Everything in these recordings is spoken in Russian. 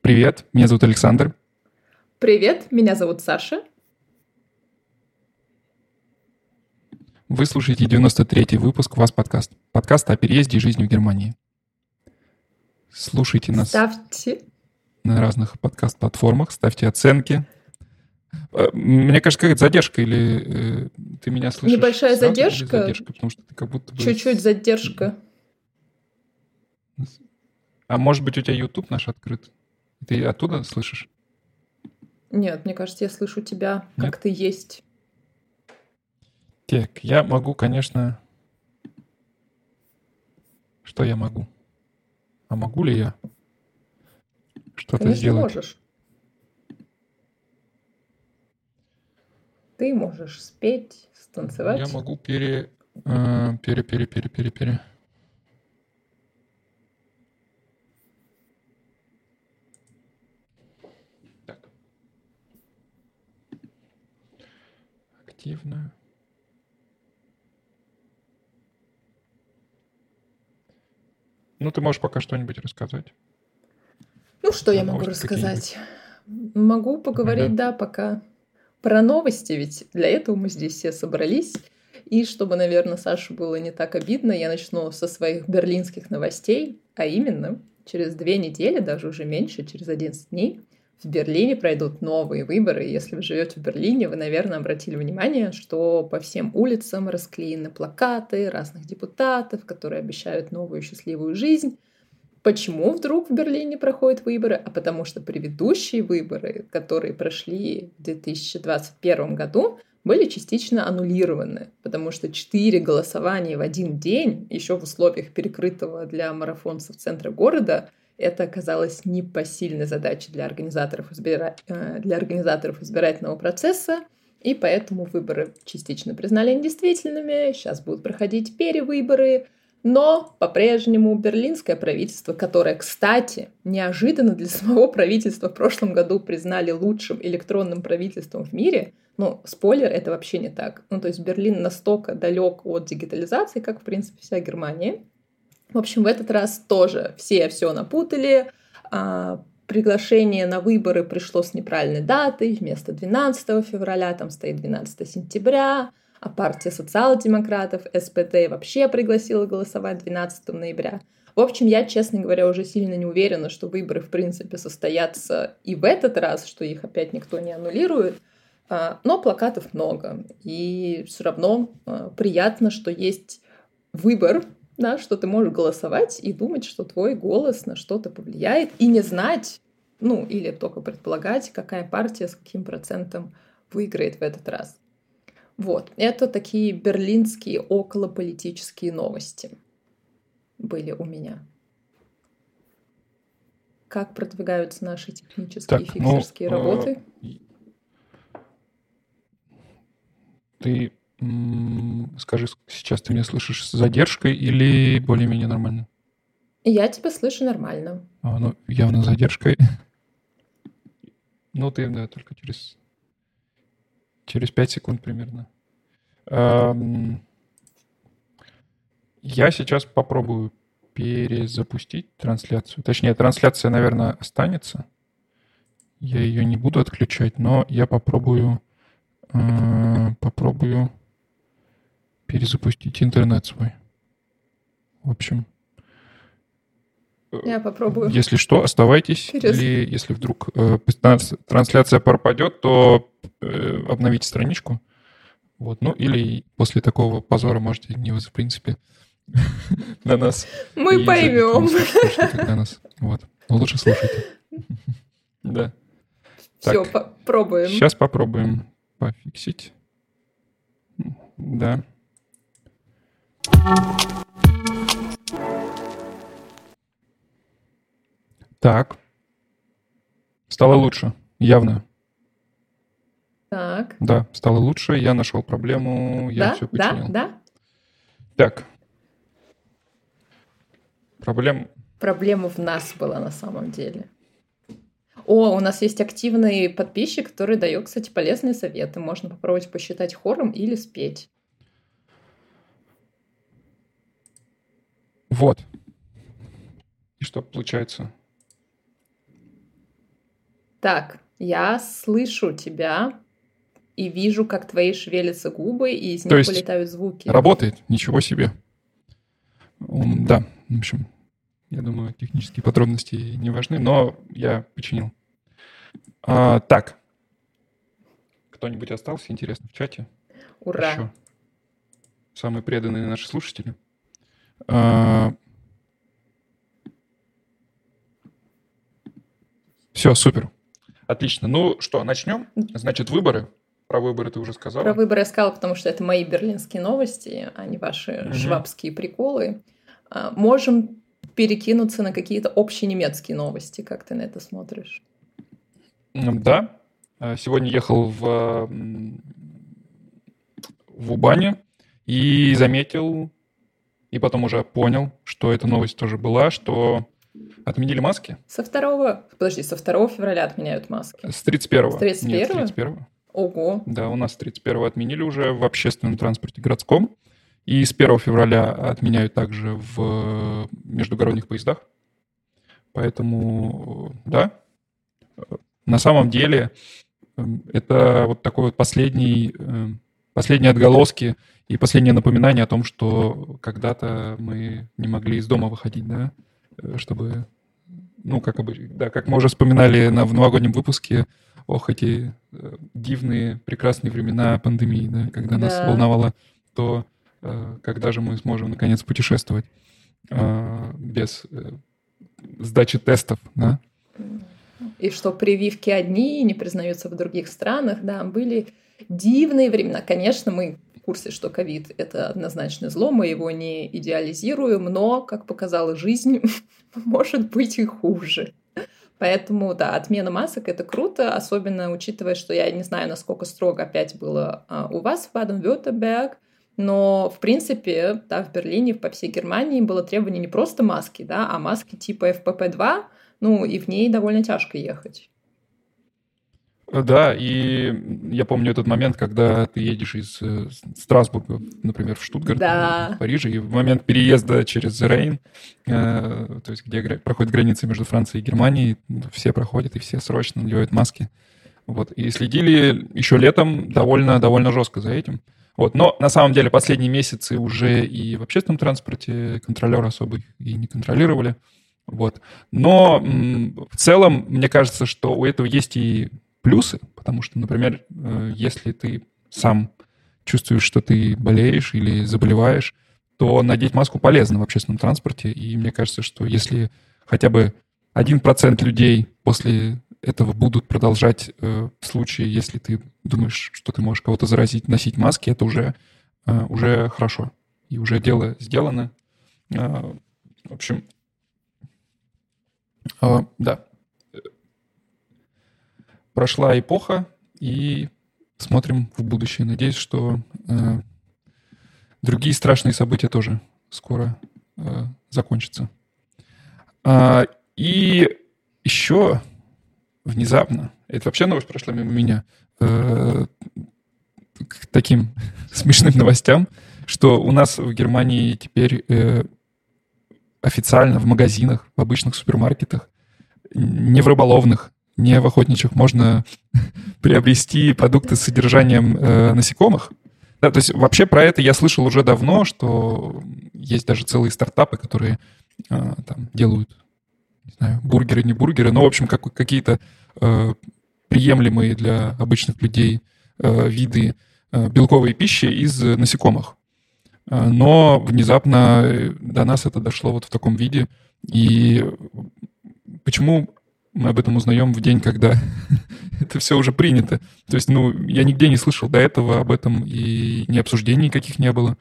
Привет, меня зовут Александр. Привет, меня зовут Саша. Вы слушаете 93-й выпуск «Вас подкаст». Подкаст о переезде и жизни в Германии. Слушайте нас Ставьте. На разных подкаст-платформах, ставьте оценки. Э, Мне кажется, какая-то задержка, или э, ты меня слышишь? Небольшая сразу, задержка. задержка, потому что ты как будто бы... Чуть-чуть задержка. А может быть, у тебя YouTube наш открыт? Ты оттуда слышишь? Нет, мне кажется, я слышу тебя, Нет? как ты есть. Так, я могу, конечно... Что я могу? А могу ли я что-то Конечно, сделать? можешь. Ты можешь спеть, станцевать. Я могу пере... э, Пере, пере, пере, пере, пере. Так. Активно. Ну, ты можешь пока что-нибудь рассказать. Ну, что я Ну, могу рассказать? Могу поговорить, да, пока про новости, ведь для этого мы здесь все собрались. И чтобы, наверное, Саше было не так обидно, я начну со своих берлинских новостей, а именно через две недели, даже уже меньше, через 11 дней, в Берлине пройдут новые выборы. Если вы живете в Берлине, вы, наверное, обратили внимание, что по всем улицам расклеены плакаты разных депутатов, которые обещают новую счастливую жизнь. Почему вдруг в Берлине проходят выборы? А потому что предыдущие выборы, которые прошли в 2021 году, были частично аннулированы, потому что четыре голосования в один день, еще в условиях перекрытого для марафонцев центра города, это оказалось непосильной задачей для организаторов, избира- э, для организаторов избирательного процесса, и поэтому выборы частично признали недействительными, сейчас будут проходить перевыборы, но по-прежнему берлинское правительство, которое, кстати, неожиданно для самого правительства в прошлом году признали лучшим электронным правительством в мире, ну, спойлер, это вообще не так. Ну, то есть Берлин настолько далек от дигитализации, как, в принципе, вся Германия. В общем, в этот раз тоже все все напутали. А, приглашение на выборы пришло с неправильной датой. Вместо 12 февраля там стоит 12 сентября. А партия социал-демократов, СПД, вообще пригласила голосовать 12 ноября. В общем, я, честно говоря, уже сильно не уверена, что выборы, в принципе, состоятся и в этот раз, что их опять никто не аннулирует. А, Но плакатов много. И все равно а, приятно, что есть выбор, да, что ты можешь голосовать и думать, что твой голос на что-то повлияет, и не знать, ну, или только предполагать, какая партия с каким процентом выиграет в этот раз. Вот, это такие берлинские околополитические новости были у меня. Как продвигаются наши технические Так, ну, фиксерские э, работы? Ты скажи, сейчас ты меня слышишь с задержкой или более-менее нормально? Я тебя слышу нормально. А, ну, явно с задержкой. Ну, ты, да, только через, через 5 секунд примерно. Ам, Я сейчас попробую перезапустить трансляцию. Точнее, трансляция, наверное, останется. Я ее не буду отключать, но я попробую, э, попробую перезапустить интернет свой. В общем, Я попробую. если что, оставайтесь. Через- Или если вдруг э, транс- трансляция пропадет, то э, обновите страничку. Вот, ну или после такого позора можете не в принципе на нас. Мы поймем. Вот. Но лучше слушайте. Да. Все, пробуем. Сейчас попробуем пофиксить. Да. Так. Стало лучше. Явно. Так. Да, стало лучше. Я нашел проблему. Я да, все да, починил. да. Так. Проблем... Проблема в нас была на самом деле. О, у нас есть активный подписчик, который дает, кстати, полезные советы. Можно попробовать посчитать хором или спеть. Вот. И что получается? Так, я слышу тебя и вижу, как твои шевелятся губы, и из То них есть вылетают звуки. Работает, ничего себе. М, Да, в общем, я думаю, технические подробности не важны, но я починил. А, так. Кто-нибудь остался, интересно, в чате? Ура! Еще. Самые преданные наши слушатели. Все, супер. Отлично. Ну что, начнем? Значит, выборы. Про выборы ты уже сказала. Про выборы я сказала, потому что это мои берлинские новости, а не ваши Мгм. швабские приколы. А, Можем перекинуться на какие-то общие немецкие новости. Как ты на это смотришь? Да. А, Сегодня ехал в, м, в Убане и заметил, и потом уже понял, что эта новость тоже была, что отменили маски Со второго... Подожди, со 2 февраля отменяют маски. с 31 С 31-го? Нет, с 31 Ого. Да, у нас с 31 отменили уже в общественном транспорте городском. И с 1 февраля отменяют также в междугородних поездах. Поэтому, да, на самом деле эм, это вот такой вот последний, эм, последние отголоски и последнее напоминание о том, что когда-то мы не могли из дома выходить, да, э, чтобы, ну, как обычно, да, как мы уже вспоминали на, в новогоднем выпуске, ох, эти э, дивные, прекрасные времена пандемии, да, когда нас Да. волновало то, э, когда же мы сможем наконец путешествовать э, без э, сдачи тестов, да. И что прививки одни не признаются в других странах, да, были дивные времена. Конечно, мы курсе, что ковид — это однозначно зло, мы его не идеализируем, но, как показала жизнь, может быть и хуже. Поэтому, да, отмена масок — это круто, особенно учитывая, что я не знаю, насколько строго опять было а, у вас в Баден-Вюртемберг, но, в принципе, да, в Берлине, по всей Германии было требование не просто маски, да, а маски типа FPP2, ну, и в ней довольно тяжко ехать. Да, и я помню этот момент, когда ты едешь из э, Страсбурга, например, в Штутгарт, Да. в Париже, и в момент переезда через Рейн, э, то есть где проходит граница между Францией и Германией, все проходят, и все срочно надевают маски. Вот, и следили еще летом довольно, довольно жестко за этим. Вот, но на самом деле последние месяцы уже и в общественном транспорте контролеры особо и не контролировали. Вот. Но в целом, мне кажется, что у этого есть и плюсы, потому что, например, э, если ты сам чувствуешь, что ты болеешь или заболеваешь, то надеть маску полезно в общественном транспорте. И мне кажется, что если хотя бы 1% людей после этого будут продолжать э, в случае, если ты думаешь, что ты можешь кого-то заразить, носить маски, это уже, э, уже хорошо. И уже дело сделано. В общем, да. Прошла эпоха, и смотрим в будущее. Надеюсь, что э, другие страшные события тоже скоро э, закончатся. А, и еще внезапно, это вообще новость прошла мимо меня, э, к таким смешным новостям, что у нас в Германии теперь э, официально в магазинах, в обычных супермаркетах, не в рыболовных, не в охотничьих, можно приобрести продукты с содержанием э, насекомых. Да, то есть вообще про это я слышал уже давно, что есть даже целые стартапы, которые э, там делают, не знаю, бургеры, не бургеры, но, в общем, как, какие-то э, приемлемые для обычных людей э, виды э, белковой пищи из насекомых. Э, Но внезапно э, до нас это дошло вот в таком виде. И почему мы об этом узнаем в день, когда это все уже принято. То есть, ну, я нигде не слышал до этого об этом, и ни обсуждений никаких не было.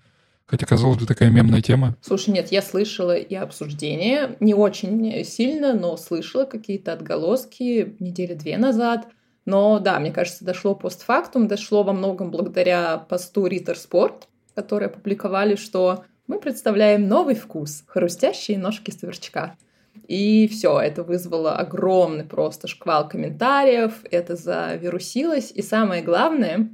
Хотя, казалось бы, такая мемная тема. Слушай, нет, я слышала и обсуждения, не очень сильно, но слышала какие-то отголоски недели две назад. Но да, мне кажется, дошло постфактум, дошло во многом благодаря посту Ritter Sport, которые опубликовали, что мы представляем новый вкус – хрустящие ножки сверчка. И все, это вызвало огромный просто шквал комментариев, это завирусилось. И самое главное,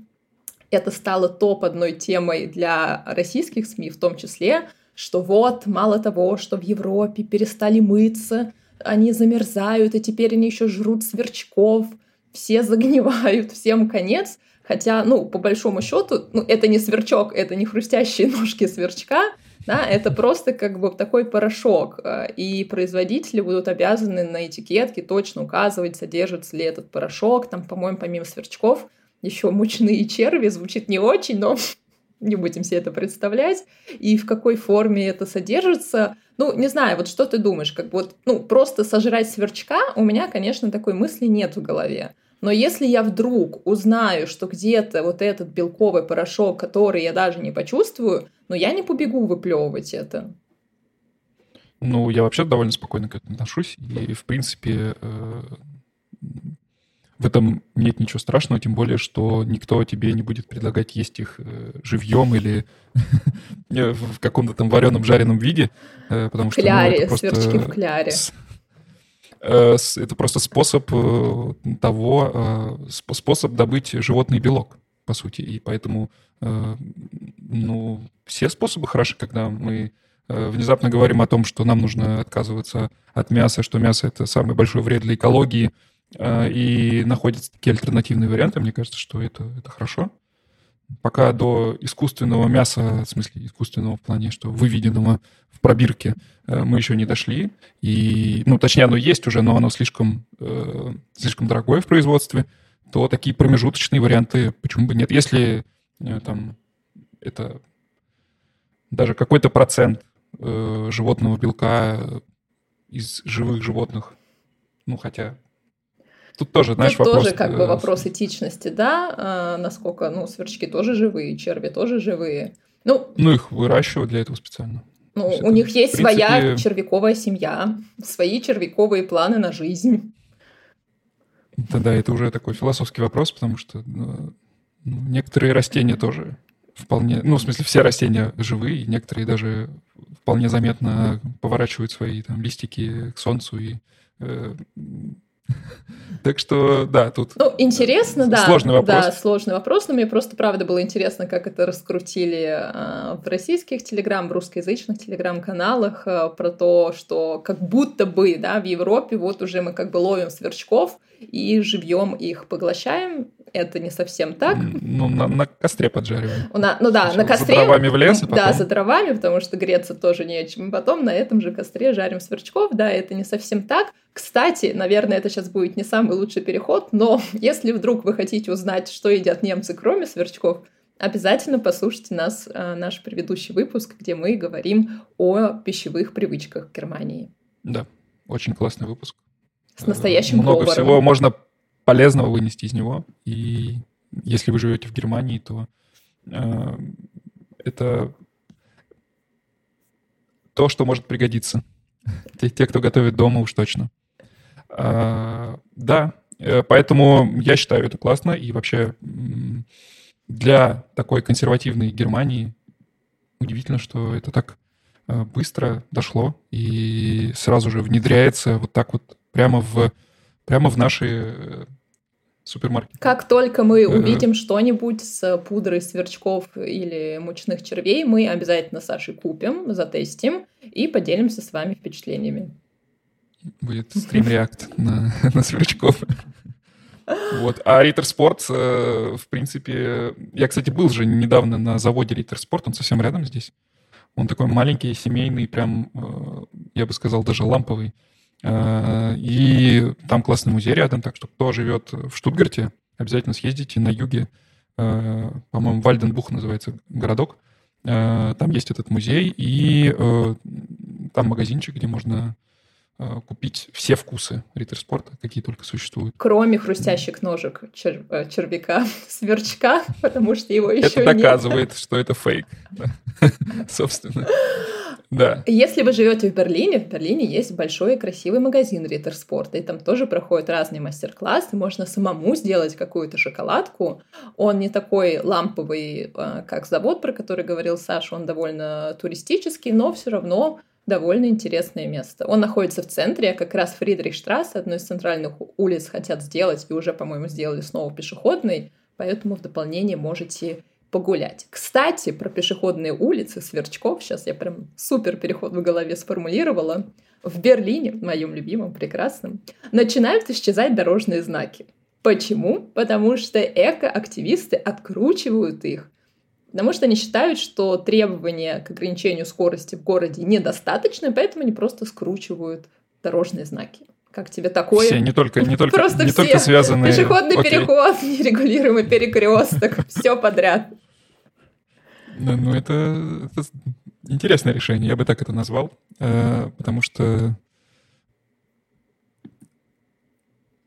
это стало топ-одной темой для российских СМИ в том числе, что вот, мало того, что в Европе перестали мыться, они замерзают, и теперь они еще жрут сверчков, все загнивают, всем конец. Хотя, ну, по большому счету, ну, это не сверчок, это не хрустящие ножки сверчка, да, это просто как бы такой порошок, э, и производители будут обязаны на этикетке точно указывать, содержится ли этот порошок, там, по-моему, помимо сверчков, еще мучные черви, звучит не очень, но не будем себе это представлять, и в какой форме это содержится. Ну, не знаю, вот что ты думаешь, как вот, ну, просто сожрать сверчка, у меня, конечно, такой мысли нет в голове. Но если я вдруг узнаю, что где-то вот этот белковый порошок, который я даже не почувствую, ну, я не побегу выплевывать это. Ну, я вообще довольно спокойно к этому отношусь. И, в принципе, э, в этом нет ничего страшного, тем более, что никто тебе не будет предлагать есть их э, живьем или в каком-то там вареном жареном виде, э, потому что... В кляре, ну, просто... сверчки в кляре. Э, это просто способ того, способ добыть животный белок, по сути. И поэтому, ну, все способы хороши, когда мы внезапно говорим о том, что нам нужно отказываться от мяса, что мясо — это самый большой вред для экологии — и находятся такие альтернативные варианты, мне кажется, что это, это хорошо. Пока до искусственного мяса, в смысле искусственного в плане, что выведенного в пробирке, э, мы еще не дошли. И, ну, точнее, оно есть уже, но оно слишком, э, слишком дорогое в производстве, то такие промежуточные варианты почему бы нет. Если э, там это даже какой-то процент животного белка из живых животных, ну, хотя Тут тоже, знаешь, Тут вопрос... тоже как бы вопрос этичности, да, а, насколько, ну, сверчки тоже живые, черви тоже живые. Ну, ну их выращивают для этого специально. Ну, у них есть принципе... своя червяковая семья, свои червяковые планы на жизнь. Да-да, это уже такой философский вопрос, потому что ну, ну, некоторые растения тоже вполне, ну, в смысле, все растения живые, некоторые даже вполне заметно поворачивают свои там листики к солнцу и э, Так что, да, тут... Ну, интересно, да. Сложный вопрос. Да, сложный вопрос, но мне просто, правда, было интересно, как это раскрутили а, в российских телеграм, в русскоязычных телеграм-каналах а, про то, что как будто бы, да, в Европе вот уже мы как бы ловим сверчков и живьем их поглощаем, это не совсем так. Ну, на, на костре поджариваем. На, ну да, на костре. За дровами в лес, а потом... Да, за дровами, потому что греться тоже нечем. И потом на этом же костре жарим сверчков. Да, это не совсем так. Кстати, наверное, это сейчас будет не самый лучший переход, но если вдруг вы хотите узнать, что едят немцы, кроме сверчков, обязательно послушайте нас, а, наш предыдущий выпуск, где мы говорим о пищевых привычках Германии. Да, очень классный выпуск. С настоящим Много поваром. всего можно полезного вынести из него. И если вы живете в Германии, то э, это то, что может пригодиться. Те, те, кто готовит дома, уж точно. А, да, э, поэтому я считаю это классно. И вообще для такой консервативной Германии удивительно, что это так э, быстро дошло и сразу же внедряется вот так вот прямо в, прямо в наши супермаркет. Как только мы увидим что-нибудь с пудрой сверчков или мучных червей, мы обязательно Сашей купим, затестим и поделимся с вами впечатлениями. Будет стрим-реакт на, на сверчков. Вот. А Риттер Спорт, э, в принципе... Я, кстати, был же недавно на заводе Риттер Спорт, он совсем рядом здесь. Он такой маленький, семейный, прям, э, я бы сказал, даже ламповый. Э, и там классный музей рядом, так что кто живет в Штутгарте, обязательно съездите на юге, э, по-моему, Вальденбух называется городок. Э, там есть этот музей, и там магазинчик, где можно купить все вкусы риттерспорта, какие только существуют. Кроме хрустящих ножек чер... червяка, сверчка, потому что его еще Это доказывает, что это фейк. Собственно. Да. Если вы живете в Берлине, в Берлине есть большой и красивый магазин Риттер Спорта, и там тоже проходят разные мастер-классы, можно самому сделать какую-то шоколадку. Он не такой ламповый, а, как завод, про который говорил Саша, он довольно туристический, но все равно довольно интересное место. Он находится в центре, как раз Фридрихштрассе, одной из центральных улиц хотят сделать, и уже, по-моему, сделали снова пешеходный, поэтому в дополнение можете погулять. Кстати, про пешеходные улицы, сверчков, сейчас я прям супер переход в голове сформулировала. В Берлине, моем любимом, прекрасном, начинают исчезать дорожные знаки. Почему? Потому что экоактивисты откручивают их, потому что они считают, что требования к ограничению скорости в городе недостаточны, поэтому они просто скручивают дорожные знаки. Как тебе такое? Все, не только, не только, Просто не все. только связанные... Пешеходный Окей. переход, нерегулируемый перекресток, все подряд. Ну, ну, это, это интересное решение, я бы так это назвал, э, потому что,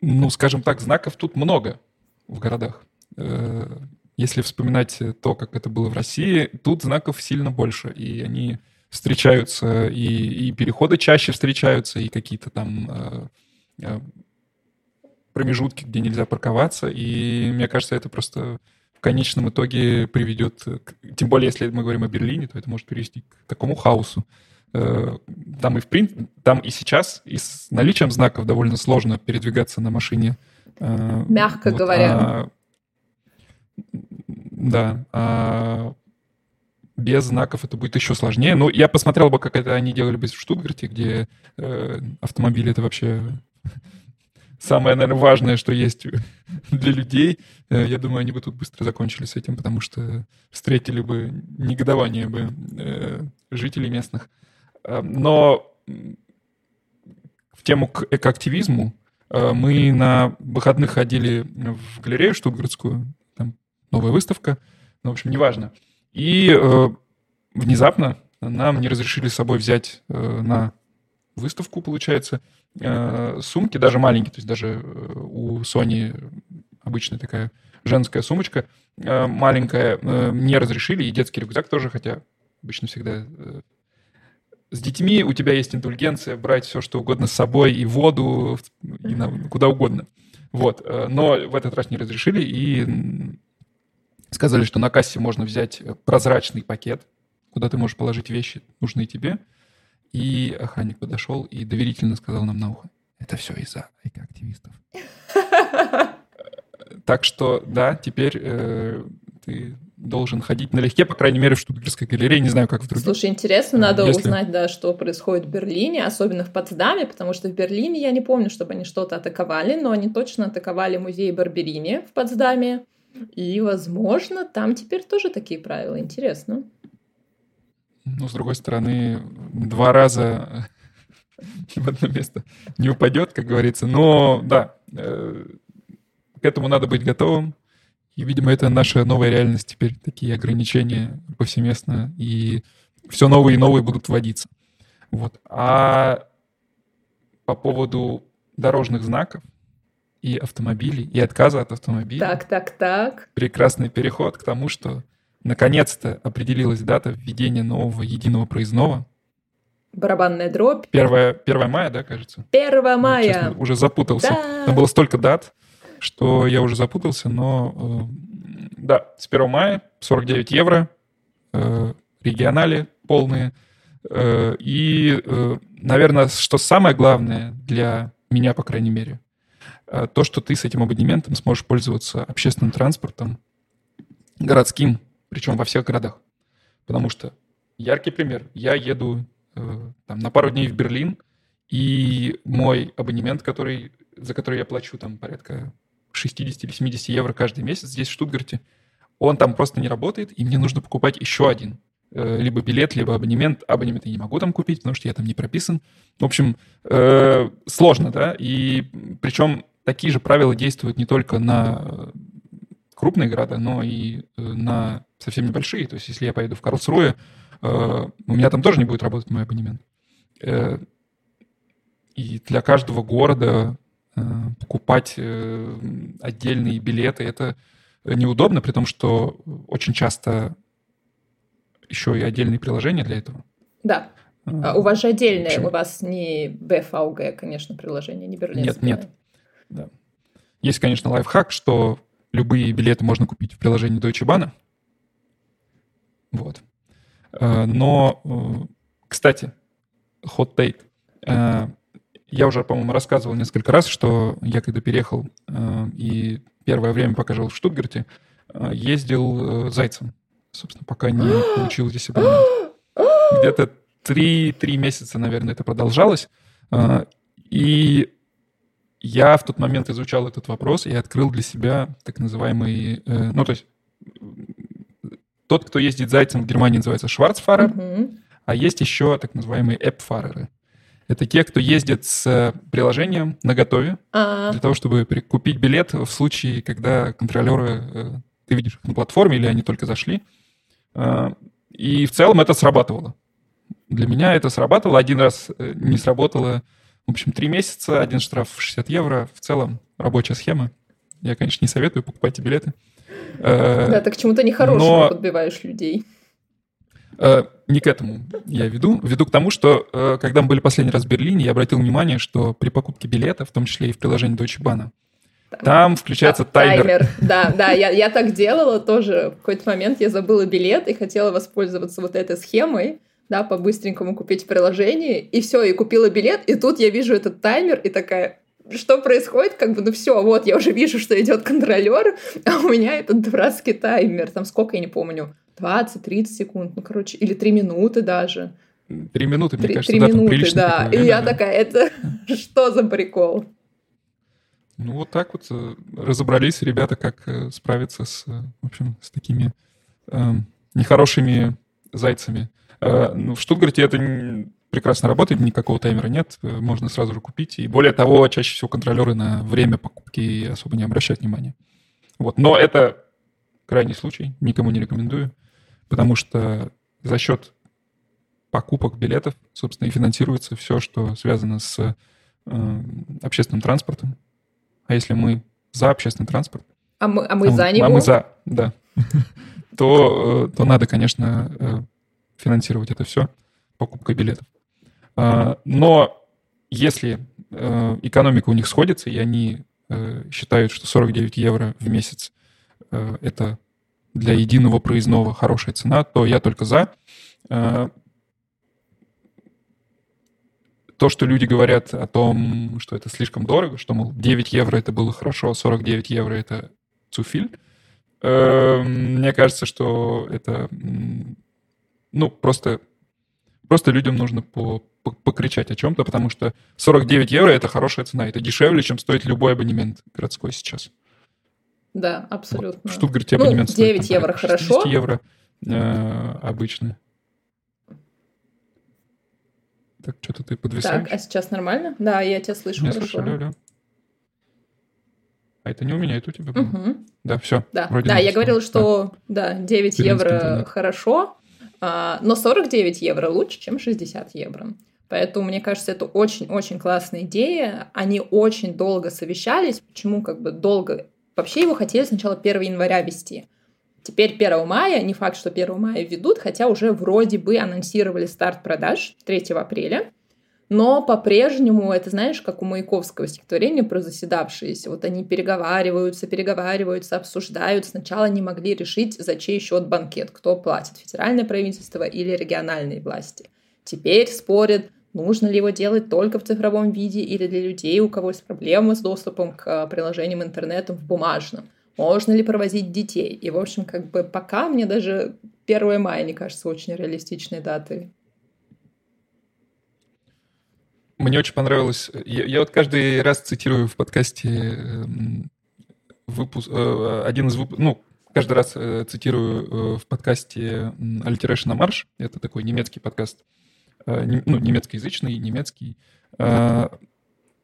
ну, скажем так, знаков тут много в городах. Э, Если вспоминать то, как это было в России, тут знаков сильно больше, и они встречаются, и, и переходы чаще встречаются, и какие-то там э, э, промежутки, где нельзя парковаться, и мне кажется, это просто в конечном итоге приведет, к- тем более если мы говорим о Берлине, то это может привести к такому хаосу. Э, Там и в прин- там и сейчас, и с наличием знаков довольно сложно передвигаться на машине. Э, Мягко говоря. а, да. а без знаков это будет еще сложнее. Ну, я посмотрел бы, как это они делали бы в Штутгарте, где э, автомобиль это вообще самое, наверное, важное, что есть для людей. Э, Я думаю, они бы тут быстро закончили с этим, потому что встретили бы негодование бы э, жителей местных. Э, Но в тему к экоактивизму э, мы на выходных ходили в галерею штутгартскую, там новая выставка, ну, в общем, неважно. И э, внезапно нам не разрешили с собой взять э, на выставку, получается, э, сумки, даже маленькие, то есть даже э, у Sony обычная такая женская сумочка э, маленькая, э, не разрешили, и детский рюкзак тоже, хотя обычно всегда э, с детьми у тебя есть индульгенция брать все, что угодно с собой, и воду, и на- куда угодно. Вот. э, Но в этот раз не разрешили, и сказали, что на кассе можно взять прозрачный пакет, куда ты можешь положить вещи, нужные тебе. И охранник подошел и доверительно сказал нам на ухо, это все из-за экоактивистов. Так что, да, теперь э, ты должен ходить налегке, по крайней мере, в Штутгарской галерее. Не знаю, как в других. Слушай, интересно, надо Если- узнать, да, что происходит в Берлине, особенно в Потсдаме, потому что в Берлине я не помню, чтобы они что-то атаковали, но они точно атаковали музей Барберини в Потсдаме. И, возможно, там теперь тоже такие правила. Интересно. Но, с другой стороны, два раза в одно место не упадет, как говорится. Но, да, э, к этому надо быть готовым. И, видимо, это наша новая реальность теперь. Такие ограничения повсеместно. И все новые и новые будут вводиться. Вот. А по поводу дорожных знаков и автомобилей, и отказа от автомобиля Так, так, так. прекрасный переход к тому, что наконец-то определилась дата введения нового единого проездного. Барабанная дробь. 1, 1 мая, да, кажется? 1 Я, мая. честно, уже запутался. Да. Там было столько дат, что я уже запутался, но э, да, с 1 мая 49 евро, э, регионали полные. Э, и, э, наверное, что самое главное для меня, по крайней мере, то, что ты с этим абонементом сможешь пользоваться общественным транспортом городским, причем во всех городах. Потому что, яркий пример, я еду э, там, на пару дней в Берлин, и мой абонемент, который, за который я плачу там порядка 60 или 70 евро каждый месяц здесь, в Штутгарте, он там просто не работает, и мне нужно покупать еще один. Э, Либо билет, либо абонемент. Абонемент я не могу там купить, потому что я там не прописан. В общем, э, сложно, да, и причем такие же правила действуют не только на э, крупные города, но и э, на совсем небольшие. То есть, если я поеду в Карлсруэ, э, у меня там тоже не будет работать мой абонемент. И для каждого города покупать отдельные билеты это неудобно, при том, что очень часто еще и отдельные приложения для этого. Да. А у вас же отдельное, Почему? у вас не BFAUG, конечно, приложение, не берлинское. Нет, нет. Есть, конечно, лайфхак, что любые билеты можно купить в приложении Deutsche Bahn. Вот. Э, Но, э, кстати, hot take. Я уже, по-моему, рассказывал несколько раз, что я когда переехал и первое время, пока жил в Штутгарте, ездил зайцем. Собственно, пока не получил здесь абонемент. Где-то три, три месяца, наверное, это продолжалось. И я в тот момент изучал этот вопрос и открыл для себя так называемый, э, ну, то есть тот, кто ездит зайцем в Германии, называется Шварцфарер, uh-huh. а есть еще так называемые эпфареры. Это те, кто ездит с приложением на готове uh-huh. для того, чтобы купить билет в случае, когда контролеры, э, ты видишь их на платформе или они только зашли. Э, и в целом это срабатывало. Для меня это срабатывало. Один раз э, не сработало в общем, три месяца, один штраф 60 евро. В целом рабочая схема. Я, конечно, не советую, покупайте билеты. Э, да, так к чему-то нехорошему Но... подбиваешь людей. Э, не к этому я веду. Веду к тому, что э, когда мы были последний раз в Берлине, я обратил внимание, что при покупке билета, в том числе и в приложении Deutsche Bahn, там включается таймер. таймер. Да, да, я, я так делала тоже. В какой-то момент я забыла билет и хотела воспользоваться вот этой схемой да, по-быстренькому купить приложение, и все, и купила билет, и тут я вижу этот таймер, и такая, что происходит, как бы, ну все, вот, я уже вижу, что идет контролер, а у меня этот дурацкий таймер, там сколько, я не помню, 20-30 секунд, ну, короче, или 3 минуты даже. Три минуты, мне 3, кажется, 3 да, минуты, да. И я такая, это что за прикол? Ну, вот так вот э, разобрались ребята, как э, справиться с, э, в общем, с такими э, нехорошими зайцами. Э, ну, в Штутгарте это прекрасно работает, никакого таймера нет, э, можно сразу же купить. И более того, чаще всего контролеры на время покупки особо не обращают внимания. Вот. Но это крайний случай, никому не рекомендую, потому что за счет покупок билетов, собственно, и финансируется все, что связано с э, общественным транспортом. А если мы за общественный транспорт... А мы, а мы а, за него? А мы за, да. То, э, то надо, конечно, финансировать это все покупкой билетов. А, но если э, экономика у них сходится, и они э, считают, что 49 евро в месяц э, это для единого проездного хорошая цена, то я только за. То, что люди говорят о том, что это слишком дорого, что, мол, 9 евро это было хорошо, 49 а евро это цуфиль, мне кажется, что это ну, просто, просто людям нужно по, по, покричать о чем-то, потому что 49 евро — это хорошая цена. Это дешевле, чем стоит любой абонемент городской сейчас. Да, абсолютно. Вот. В Штутгарте ну, абонемент 9 стоит, евро хорошо. евро э, обычно. Так, что-то ты подвисаешь. Так, а сейчас нормально? Да, я тебя слышу я хорошо. Слышу. А это не у меня, это у тебя. Угу. Да, все. Да, да я говорила, что да, да 9 евро интернет. хорошо, но 49 евро лучше, чем 60 евро. Поэтому, мне кажется, это очень-очень классная идея. Они очень долго совещались. Почему как бы долго? Вообще его хотели сначала 1 января вести. Теперь 1 мая, не факт, что 1 мая ведут, хотя уже вроде бы анонсировали старт продаж 3 апреля. Но по-прежнему, это знаешь, как у Маяковского стихотворения про заседавшиеся. Вот они переговариваются, переговариваются, обсуждают. Сначала не могли решить, за чей счет банкет, кто платит, федеральное правительство или региональные власти. Теперь спорят, нужно ли его делать только в цифровом виде или для людей, у кого есть проблемы с доступом к приложениям интернета в бумажном. Можно ли провозить детей? И, в общем, как бы пока мне даже 1 мая не кажется очень реалистичной датой. Мне очень понравилось. Я, я вот каждый раз цитирую в подкасте эм, выпуск, э, один из выпусков, ну, каждый раз э, цитирую э, в подкасте Alliteration Marsch. Это такой немецкий подкаст, ну, немецкоязычный, немецкий. Там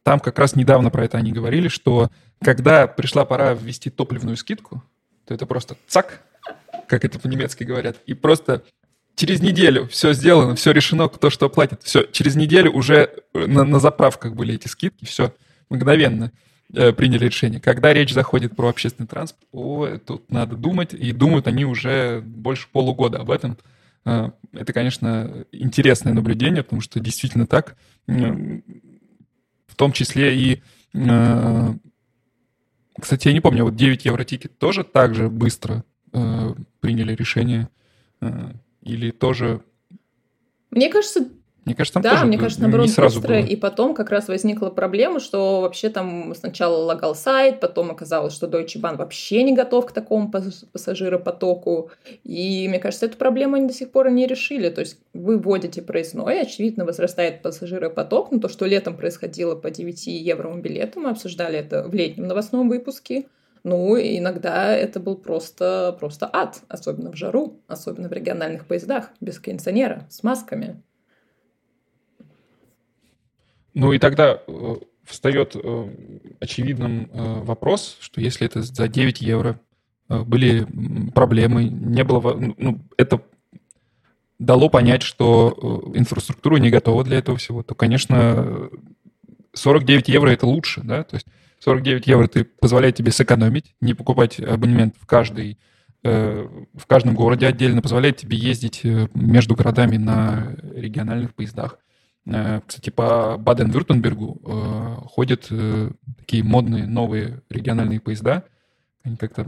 как раз недавно про это они говорили, что когда пришла пора ввести топливную скидку, то это просто цак, как это по-немецки говорят, и просто через неделю все сделано, все решено, кто что платит. Все, через неделю уже на, на заправках были эти скидки, все мгновенно э, приняли решение. Когда речь заходит про общественный транспорт, о, тут надо думать, и думают они уже больше полугода об этом. Э, это, конечно, интересное наблюдение, потому что действительно так. В том числе и... Э, кстати, я не помню, вот 9 евро тикет тоже так же быстро э, приняли решение э, или тоже... Мне кажется, Мне кажется, там да, тоже мне кажется, наоборот, не сразу быстро. было. И потом как раз возникла проблема, что вообще там сначала лагал сайт, потом оказалось, что Deutsche Bahn вообще не готов к такому пассажиропотоку. И мне кажется, эту проблему они до сих пор не решили. То есть вы вводите проездной, очевидно, возрастает пассажиропоток. Но то, что летом происходило по 9 евровым билетам, мы обсуждали это в летнем новостном выпуске. Ну, иногда это был просто, просто ад, особенно в жару, особенно в региональных поездах, без кондиционера, с масками. Ну и тогда э, встает э, очевидным э, вопрос, что если это за 9 евро были проблемы, не было... Ну, это дало понять, что инфраструктура не готова для этого всего, то, конечно, 49 евро это лучше, да, то есть 49 евро ты позволяет тебе сэкономить, не покупать абонемент в каждый в каждом городе отдельно, позволяет тебе ездить между городами на региональных поездах. Э, кстати, по Баден-Вюртембергу э, ходят э, такие модные новые региональные поезда. Они как-то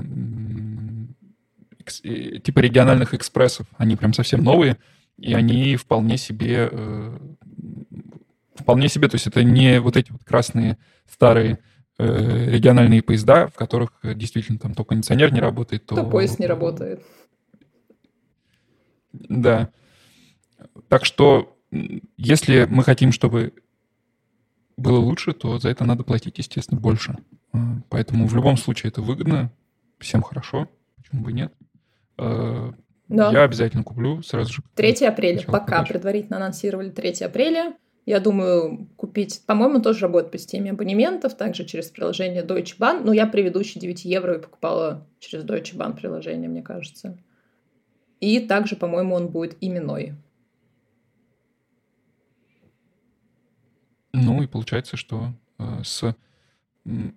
типа региональных экспрессов. Они прям совсем новые, и они вполне себе вполне себе, то есть это не вот эти вот красные старые региональные поезда, в которых действительно там то кондиционер не работает, то... То поезд не работает. Да. Так что если мы хотим, чтобы было лучше, то за это надо платить, естественно, больше. А, поэтому в любом случае это выгодно, всем хорошо, почему бы нет. А, да. Я обязательно куплю сразу же. 3 апреля, пока продаж. предварительно анонсировали 3 апреля. Я думаю, купить, по-моему, тоже работает по системе абонементов, также через приложение Deutsche Bahn. Но я предыдущие 9 евро и покупала через Deutsche Bahn приложение, мне кажется. И также, по-моему, он будет именной. Ну и получается, что э, с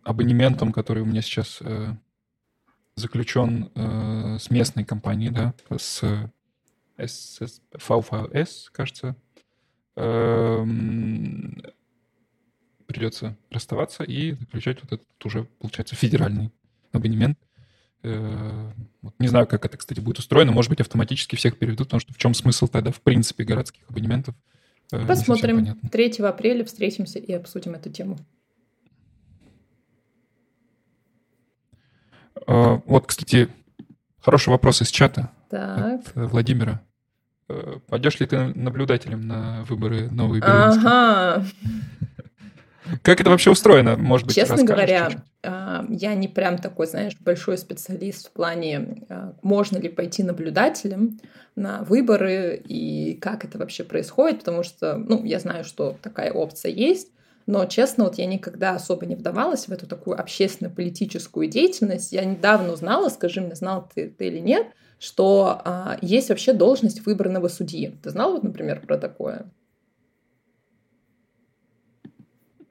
абонементом, который у меня сейчас э, заключен э, с местной компанией, да, с SS, VVS, кажется, э, придется расставаться и заключать вот этот уже, получается, федеральный абонемент. Э, не знаю, как это, кстати, будет устроено. Может быть, автоматически всех переведут, потому что в чем смысл тогда, в принципе, городских абонементов – Э, Посмотрим. 3 апреля встретимся и обсудим эту тему. А, вот, кстати, хороший вопрос из чата так. от э, Владимира. Э, Пойдешь ли ты наблюдателем на выборы новой Берлинской? Ага. Как это вообще устроено? Может быть, Честно говоря, чуть-чуть? А, я не прям такой, знаешь, большой специалист в плане, а, можно ли пойти наблюдателем на выборы и как это вообще происходит, потому что, ну, я знаю, что такая опция есть, но, честно, вот я никогда особо не вдавалась в эту такую общественно-политическую деятельность. Я недавно узнала, скажи мне, знал ты, ты или нет, что а, есть вообще должность выбранного судьи. Ты знал, вот, например, про такое?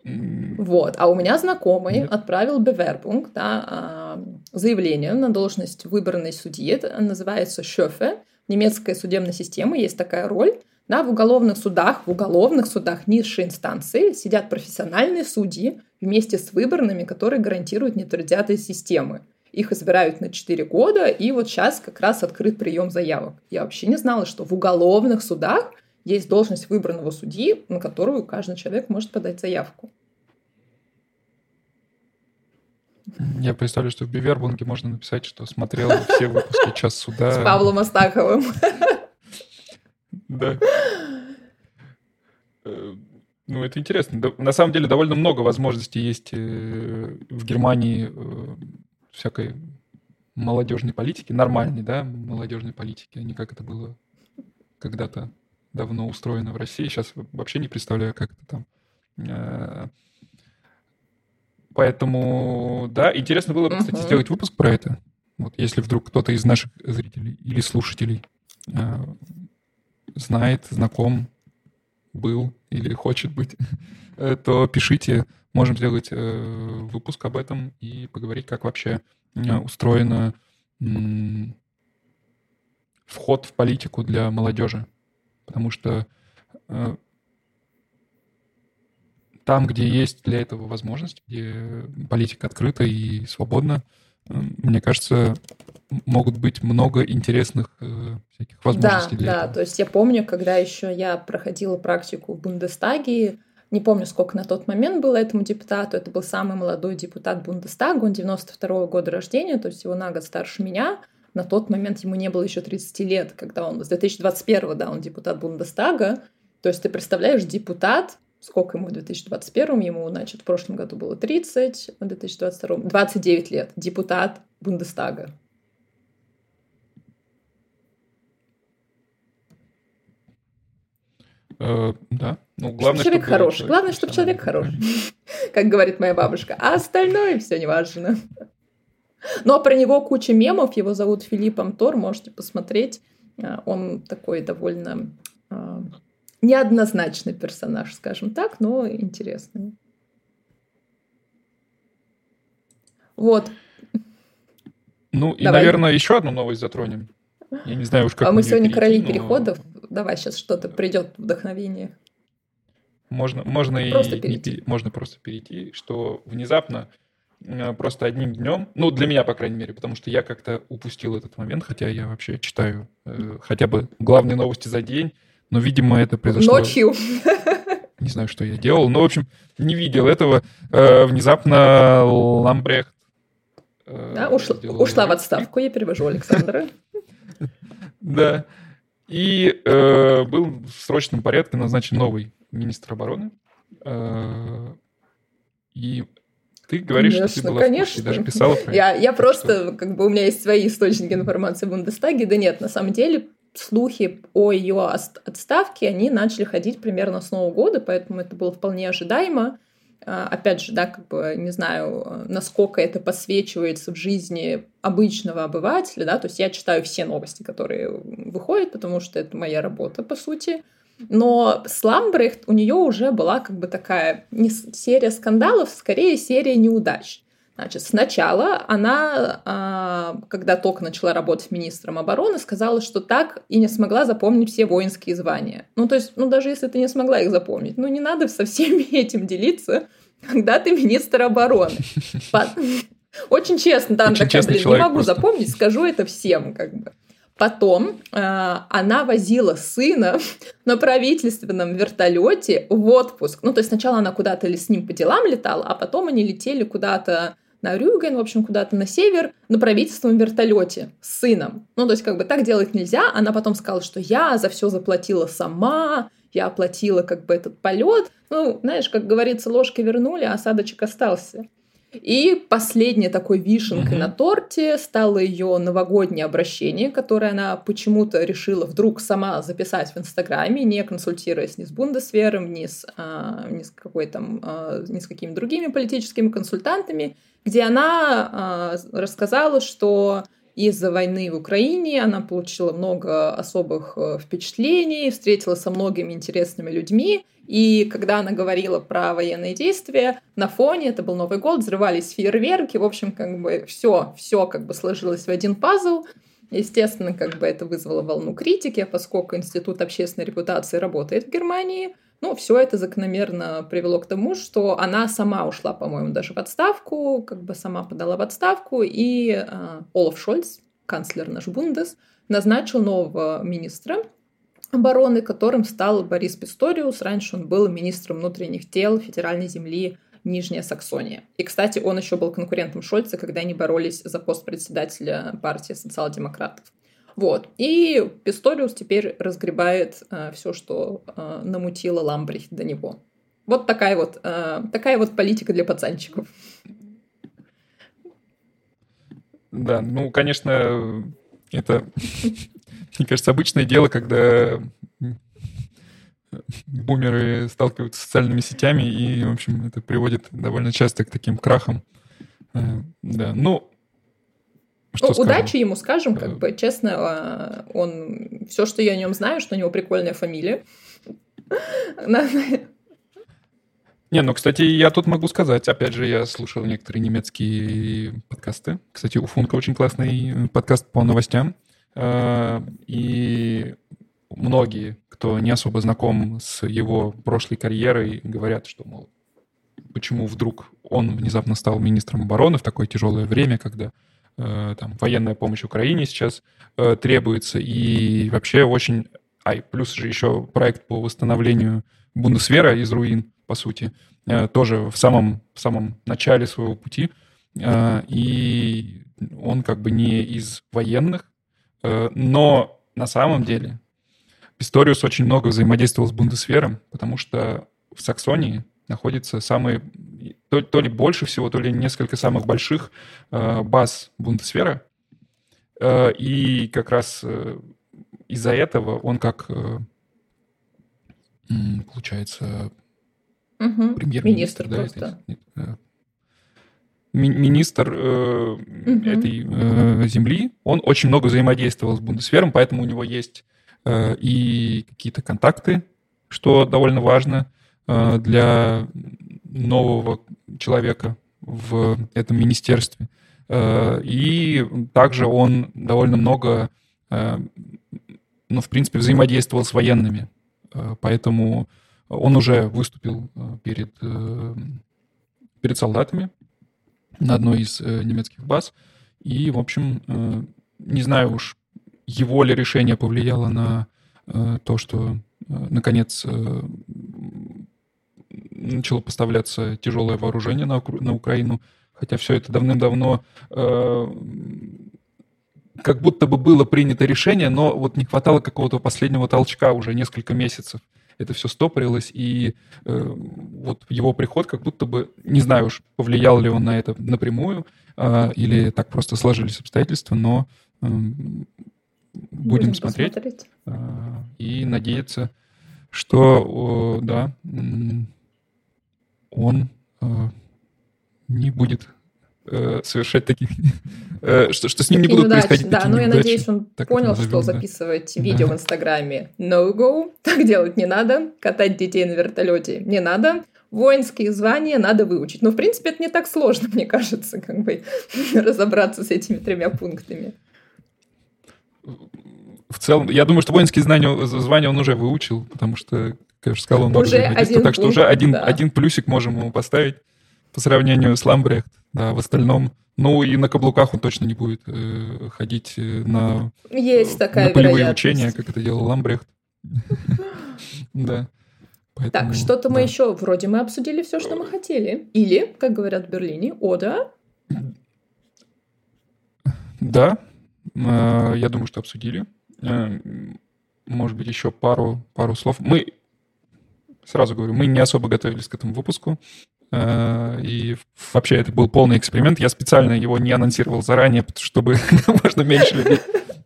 Вот. А у меня знакомый Нет. отправил Bewerbung, да, а, заявление на должность выбранной судьи. Это называется Шёфе. В немецкой судебной системе есть такая роль. Да, в уголовных судах, в уголовных судах низшей инстанции сидят профессиональные судьи вместе с выборными, которые гарантируют нейтралитет системы. Их избирают на 4 года, и вот сейчас как раз открыт прием заявок. Я вообще не знала, что в уголовных судах есть должность выбранного судьи, на которую каждый человек может подать заявку. Я представляю, что в Бивербунге можно написать, что смотрел все выпуски «Час суда». С Павлом Астаховым. Да. Э, ну, это интересно. На самом деле довольно много возможностей есть э, в Германии э, всякой молодежной политики, нормальной, да, молодежной политики, а не как это было когда-то давно устроено в России. Сейчас вообще не представляю, как это там. Э, поэтому, да, интересно было бы, кстати, uh-huh. сделать выпуск про это. Вот если вдруг кто-то из наших зрителей или слушателей э, знает, знаком, был или хочет быть, э, то пишите. Можем сделать выпуск об этом и поговорить, как вообще устроено вход в политику для молодежи потому что э, там, где есть для этого возможность, где политика открыта и свободна, э, мне кажется, могут быть много интересных э, всяких возможностей да, для да, этого. То есть я помню, когда еще я проходила практику в Бундестаге, не помню, сколько на тот момент было этому депутату, это был самый молодой депутат Бундестага, он 92 -го года рождения, то есть его на год старше меня, на тот момент ему не было еще 30 лет, когда он, с 2021, да, он депутат Бундестага, то есть ты представляешь, депутат, сколько ему в 2021, ему, значит, в прошлом году было 30, в 2022, 29 лет, депутат Бундестага. Э, да. Ну, главное, человек чтобы хороший. Главное, чтобы человек хороший. Как говорит моя бабушка. А остальное все не важно. Но про него куча мемов. Его зовут Филиппом Тор. Можете посмотреть. Э, он такой довольно э, неоднозначный персонаж, скажем так, но интересный. Вот. Ну и, Давай. наверное, еще одну новость затронем. Я не знаю уж как. А мы сегодня перейти, короли но... переходов. Давай сейчас что-то придет вдохновение. Можно, можно просто и перейти. Не, можно просто перейти, что внезапно э, просто одним днем, ну для меня по крайней мере, потому что я как-то упустил этот момент, хотя я вообще читаю э, хотя бы главные новости за день, но видимо это произошло. Ночью. Не знаю, что я делал, но в общем не видел этого. Э, внезапно Ламбрехт. Э, да, ушла, ушла в отставку, я перевожу Александра. Да. И э, был в срочном порядке назначен новый министр обороны. Э, и ты говоришь, конечно, что ты была конечно. в курсе, даже писала про я, это. Я просто, что... как бы у меня есть свои источники информации в Бундестаге. Да нет, на самом деле слухи о ее отставке, они начали ходить примерно с Нового года, поэтому это было вполне ожидаемо. А, опять же, да, как бы не знаю, насколько это посвечивается в жизни обычного обывателя, да, то есть я читаю все новости, которые выходят, потому что это моя работа, по сути. Но с Ламбрехт у нее уже была как бы такая не серия скандалов, скорее серия неудач. Значит, сначала она, а, когда только начала работать министром обороны, сказала, что так и не смогла запомнить все воинские звания. Ну, то есть, ну, даже если ты не смогла их запомнить, ну, не надо со всеми этим делиться, когда ты министр обороны. Очень честно, там такая, блин, не могу запомнить, скажу это всем, как бы. Потом э, она возила сына на правительственном вертолете в отпуск. Ну, то есть сначала она куда-то с ним по делам летала, а потом они летели куда-то на Рюген, в общем, куда-то на север, на правительственном вертолете с сыном. Ну, то есть, как бы так делать нельзя. Она потом сказала, что я за все заплатила сама, я оплатила как бы этот полет. Ну, знаешь, как говорится, ложкой вернули, а осадочек остался. И последней такой вишенкой mm-hmm. на торте стало ее новогоднее обращение, которое она почему-то решила вдруг сама записать в Инстаграме, не консультируясь ни с Бундесвером, ни с, а, ни с какой там, а, ни с какими другими политическими консультантами, где она а, рассказала, что из-за войны в Украине она получила много особых э, впечатлений, встретилась со многими интересными людьми, и когда она говорила про военные действия, на фоне, это был Новый год, взрывались фейерверки, в общем, как бы все, все как бы сложилось в один пазл. Естественно, как бы это вызвало волну критики, поскольку Институт общественной репутации работает в Германии. Ну, все это закономерно привело к тому, что она сама ушла, по-моему, даже в отставку, как бы сама подала в отставку, и э, Олаф Шольц, канцлер наш Бундес, назначил нового министра, обороны, которым стал Борис Писториус. Раньше он был министром внутренних дел федеральной земли Нижняя Саксония. И, кстати, он еще был конкурентом Шольца, когда они боролись за пост председателя партии социал-демократов. Вот. И Писториус теперь разгребает э, все, что э, намутила Ламбрихт до него. Вот такая вот, э, такая вот политика для пацанчиков. Да, ну, конечно, это мне кажется, обычное дело, когда бумеры сталкиваются с социальными сетями, и, в общем, это приводит довольно часто к таким крахам. Э, да, ну, что ну, удачи ему скажем, как бы честно, а, он все, что я о нем знаю, что у него прикольная фамилия. Не, ну, кстати, я тут могу сказать, опять же, я слушал некоторые немецкие подкасты. Кстати, у Функа очень классный подкаст по новостям. Э, и многие, кто не особо знаком с его прошлой карьерой, говорят, что, мол, почему вдруг он внезапно стал министром обороны в такое тяжелое время, когда там, военная помощь Украине сейчас требуется, и вообще очень... Ай, плюс же еще проект по восстановлению Бундесвера из руин, по сути, тоже в самом, в самом начале своего пути, и он как бы не из военных, но на самом деле Писториус очень много взаимодействовал с Бундесвером, потому что в Саксонии находится самые, то, то ли больше всего, то ли несколько самых больших э, баз Бундесвера. Э, и как раз э, из-за этого он как, э, получается, угу. премьер-министр, да, просто. Это, э, ми- министр э, угу. этой э, земли, он очень много взаимодействовал с Бундесвером, поэтому у него есть Э, и какие-то контакты, что довольно важно э, для нового человека в этом министерстве. Э, и также он довольно много, ну, в принципе, взаимодействовал с военными. Поэтому он уже выступил перед, перед солдатами на одной из немецких баз. И, в общем, не знаю уж, его ли решение повлияло на э, то, что, э, наконец, э, начало поставляться тяжелое вооружение на, на Украину, хотя все это давным-давно э, как будто бы было принято решение, но вот не хватало какого-то последнего толчка уже несколько месяцев. Это все стопорилось, и э, вот его приход как будто бы, не знаю уж, повлиял ли он на это напрямую, э, или так просто сложились обстоятельства, но э, будем, будем смотреть. А, и надеяться, что, да, он а, не будет э, совершать таких, э, что, что с ним не будут неудачи, происходить Да, но я надеюсь, он так понял, что да. записывать видео да. в Инстаграме no-go, так делать не надо, катать детей на вертолете не надо, воинские звания надо выучить. Но, в принципе, это не так сложно, мне кажется, как бы разобраться с этими тремя пунктами. В целом, я думаю, что воинские знания, звания он уже выучил, потому что, же сказал, он уже один так что уже один, да. один плюсик можем ему поставить по сравнению с Ламбрехт. Да, в остальном, ну и на каблуках он точно не будет э, ходить э, на, Есть такая на полевые учения, как это делал Ламбрехт. Да. так, что-то мы еще, вроде мы обсудили все, что мы хотели. Или, как говорят в Берлине, ода. Да, э, я думаю, что обсудили. Э, может быть, еще пару, пару слов. Мы, сразу говорю, мы не особо готовились к этому выпуску. Э, и вообще это был полный эксперимент. Я специально его не анонсировал заранее, чтобы можно меньше людей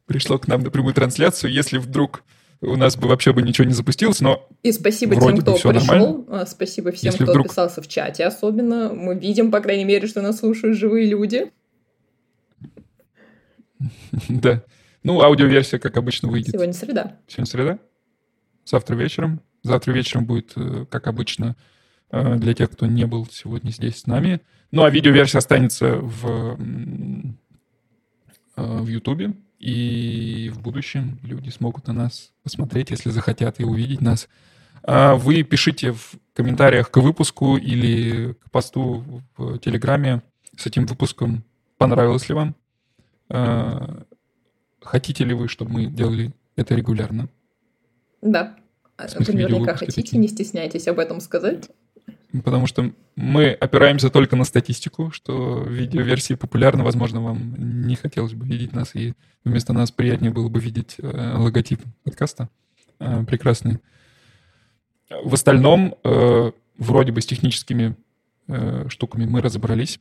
пришло к нам на прямую трансляцию. Если вдруг у нас бы вообще бы ничего не запустилось, но И спасибо тем, кто пришел. Нормально. А, спасибо всем, Если кто вдруг... отписался в чате особенно. Мы видим, по крайней мере, что нас слушают живые люди. Да. Ну, аудиоверсия, как обычно, выйдет. Сегодня среда. Сегодня среда. Завтра вечером. Завтра вечером будет, э, как обычно, э, для тех, кто не был сегодня здесь с нами. Ну, а видеоверсия останется в, э, в Ютубе. И в будущем люди смогут на нас посмотреть, если захотят и увидеть нас. А вы пишите в комментариях к выпуску или к посту в Телеграме с этим выпуском, понравилось ли вам. Хотите ли вы, чтобы мы делали это регулярно? Да. Вы наверняка хотите, не стесняйтесь об этом сказать. Потому что мы опираемся только на статистику, что видеоверсии популярны. Возможно, вам не хотелось бы видеть нас, и вместо нас приятнее было бы видеть э, логотип подкаста. Э, прекрасный. В остальном, э, вроде бы с техническими э, штуками мы разобрались.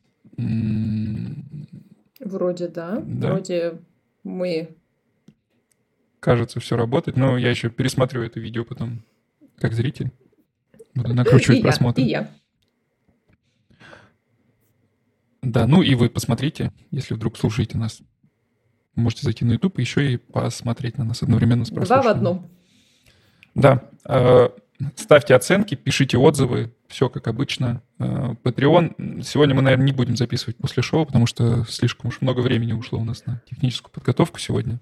Вроде да. да. Вроде мы... Кажется, все работает, но я еще пересмотрю это видео потом, как зритель. Буду накручивать и просмотр. Я, и я. Да, ну и вы посмотрите, если вдруг слушаете нас. Можете зайти на YouTube и еще и посмотреть на нас одновременно с. Два в одном. Да. Э, ставьте оценки, пишите отзывы, все как обычно. Э, Patreon. Сегодня мы, наверное, не будем записывать после шоу, потому что слишком уж много времени ушло у нас на техническую подготовку сегодня.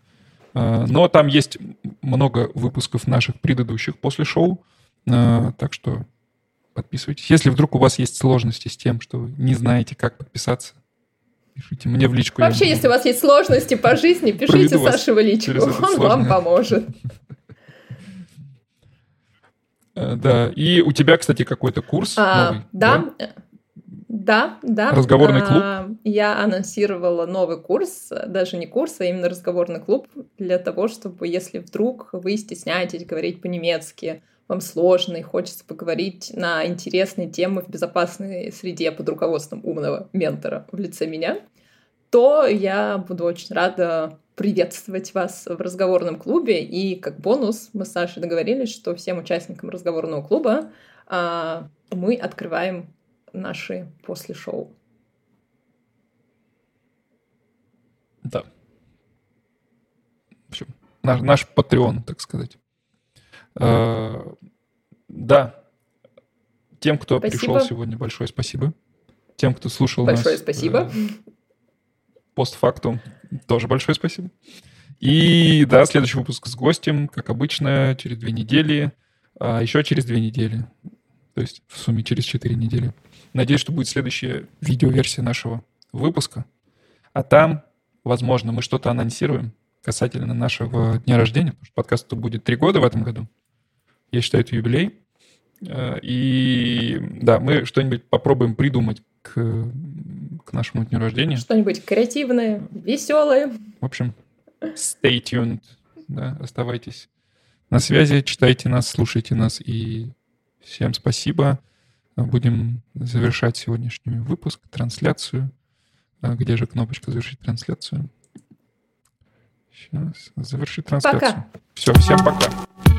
Э, но там есть много выпусков наших предыдущих после шоу, э, так что подписывайтесь. Если вдруг у вас есть сложности с тем, что вы не знаете, как подписаться, Пишите мне в личку. Вообще, если у вас есть сложности по жизни, пишите Саше в личку, он вам поможет. Э, да, и у тебя, кстати, какой-то курс а, новый. Да, да, да, да. Разговорный клуб? А, я анонсировала новый курс, даже не курс, а именно разговорный клуб, для того, чтобы, если вдруг вы стесняетесь говорить по-немецки, вам сложно и хочется поговорить на интересные темы в безопасной среде под руководством умного ментора в лице меня, то я буду очень рада приветствовать вас в разговорном клубе. И как бонус мы с Сашей договорились, что всем участникам разговорного клуба а, мы открываем наши после шоу. Да. В общем, наш, наш Patreon, так сказать. А, да. Тем, кто спасибо. пришел сегодня, большое спасибо. Тем, кто слушал большое нас. Большое спасибо. Э, постфактум, тоже большое спасибо. И да, следующий выпуск с гостем, как обычно, через две недели. А еще через две недели. То есть в сумме через четыре недели. Надеюсь, что будет следующая видеоверсия нашего выпуска. А там, возможно, мы что-то анонсируем касательно нашего дня рождения, потому что подкасту будет три года в этом году. Я считаю, это юбилей. Э, и да, мы что-нибудь попробуем придумать к, к нашему дню рождения. Что-нибудь креативное, веселое. В общем, stay tuned. Да, оставайтесь на связи, читайте нас, слушайте нас и всем спасибо. Будем завершать сегодняшний выпуск, трансляцию. А где же кнопочка «Завершить трансляцию»? Сейчас. Завершить трансляцию. Пока. Все, всем пока.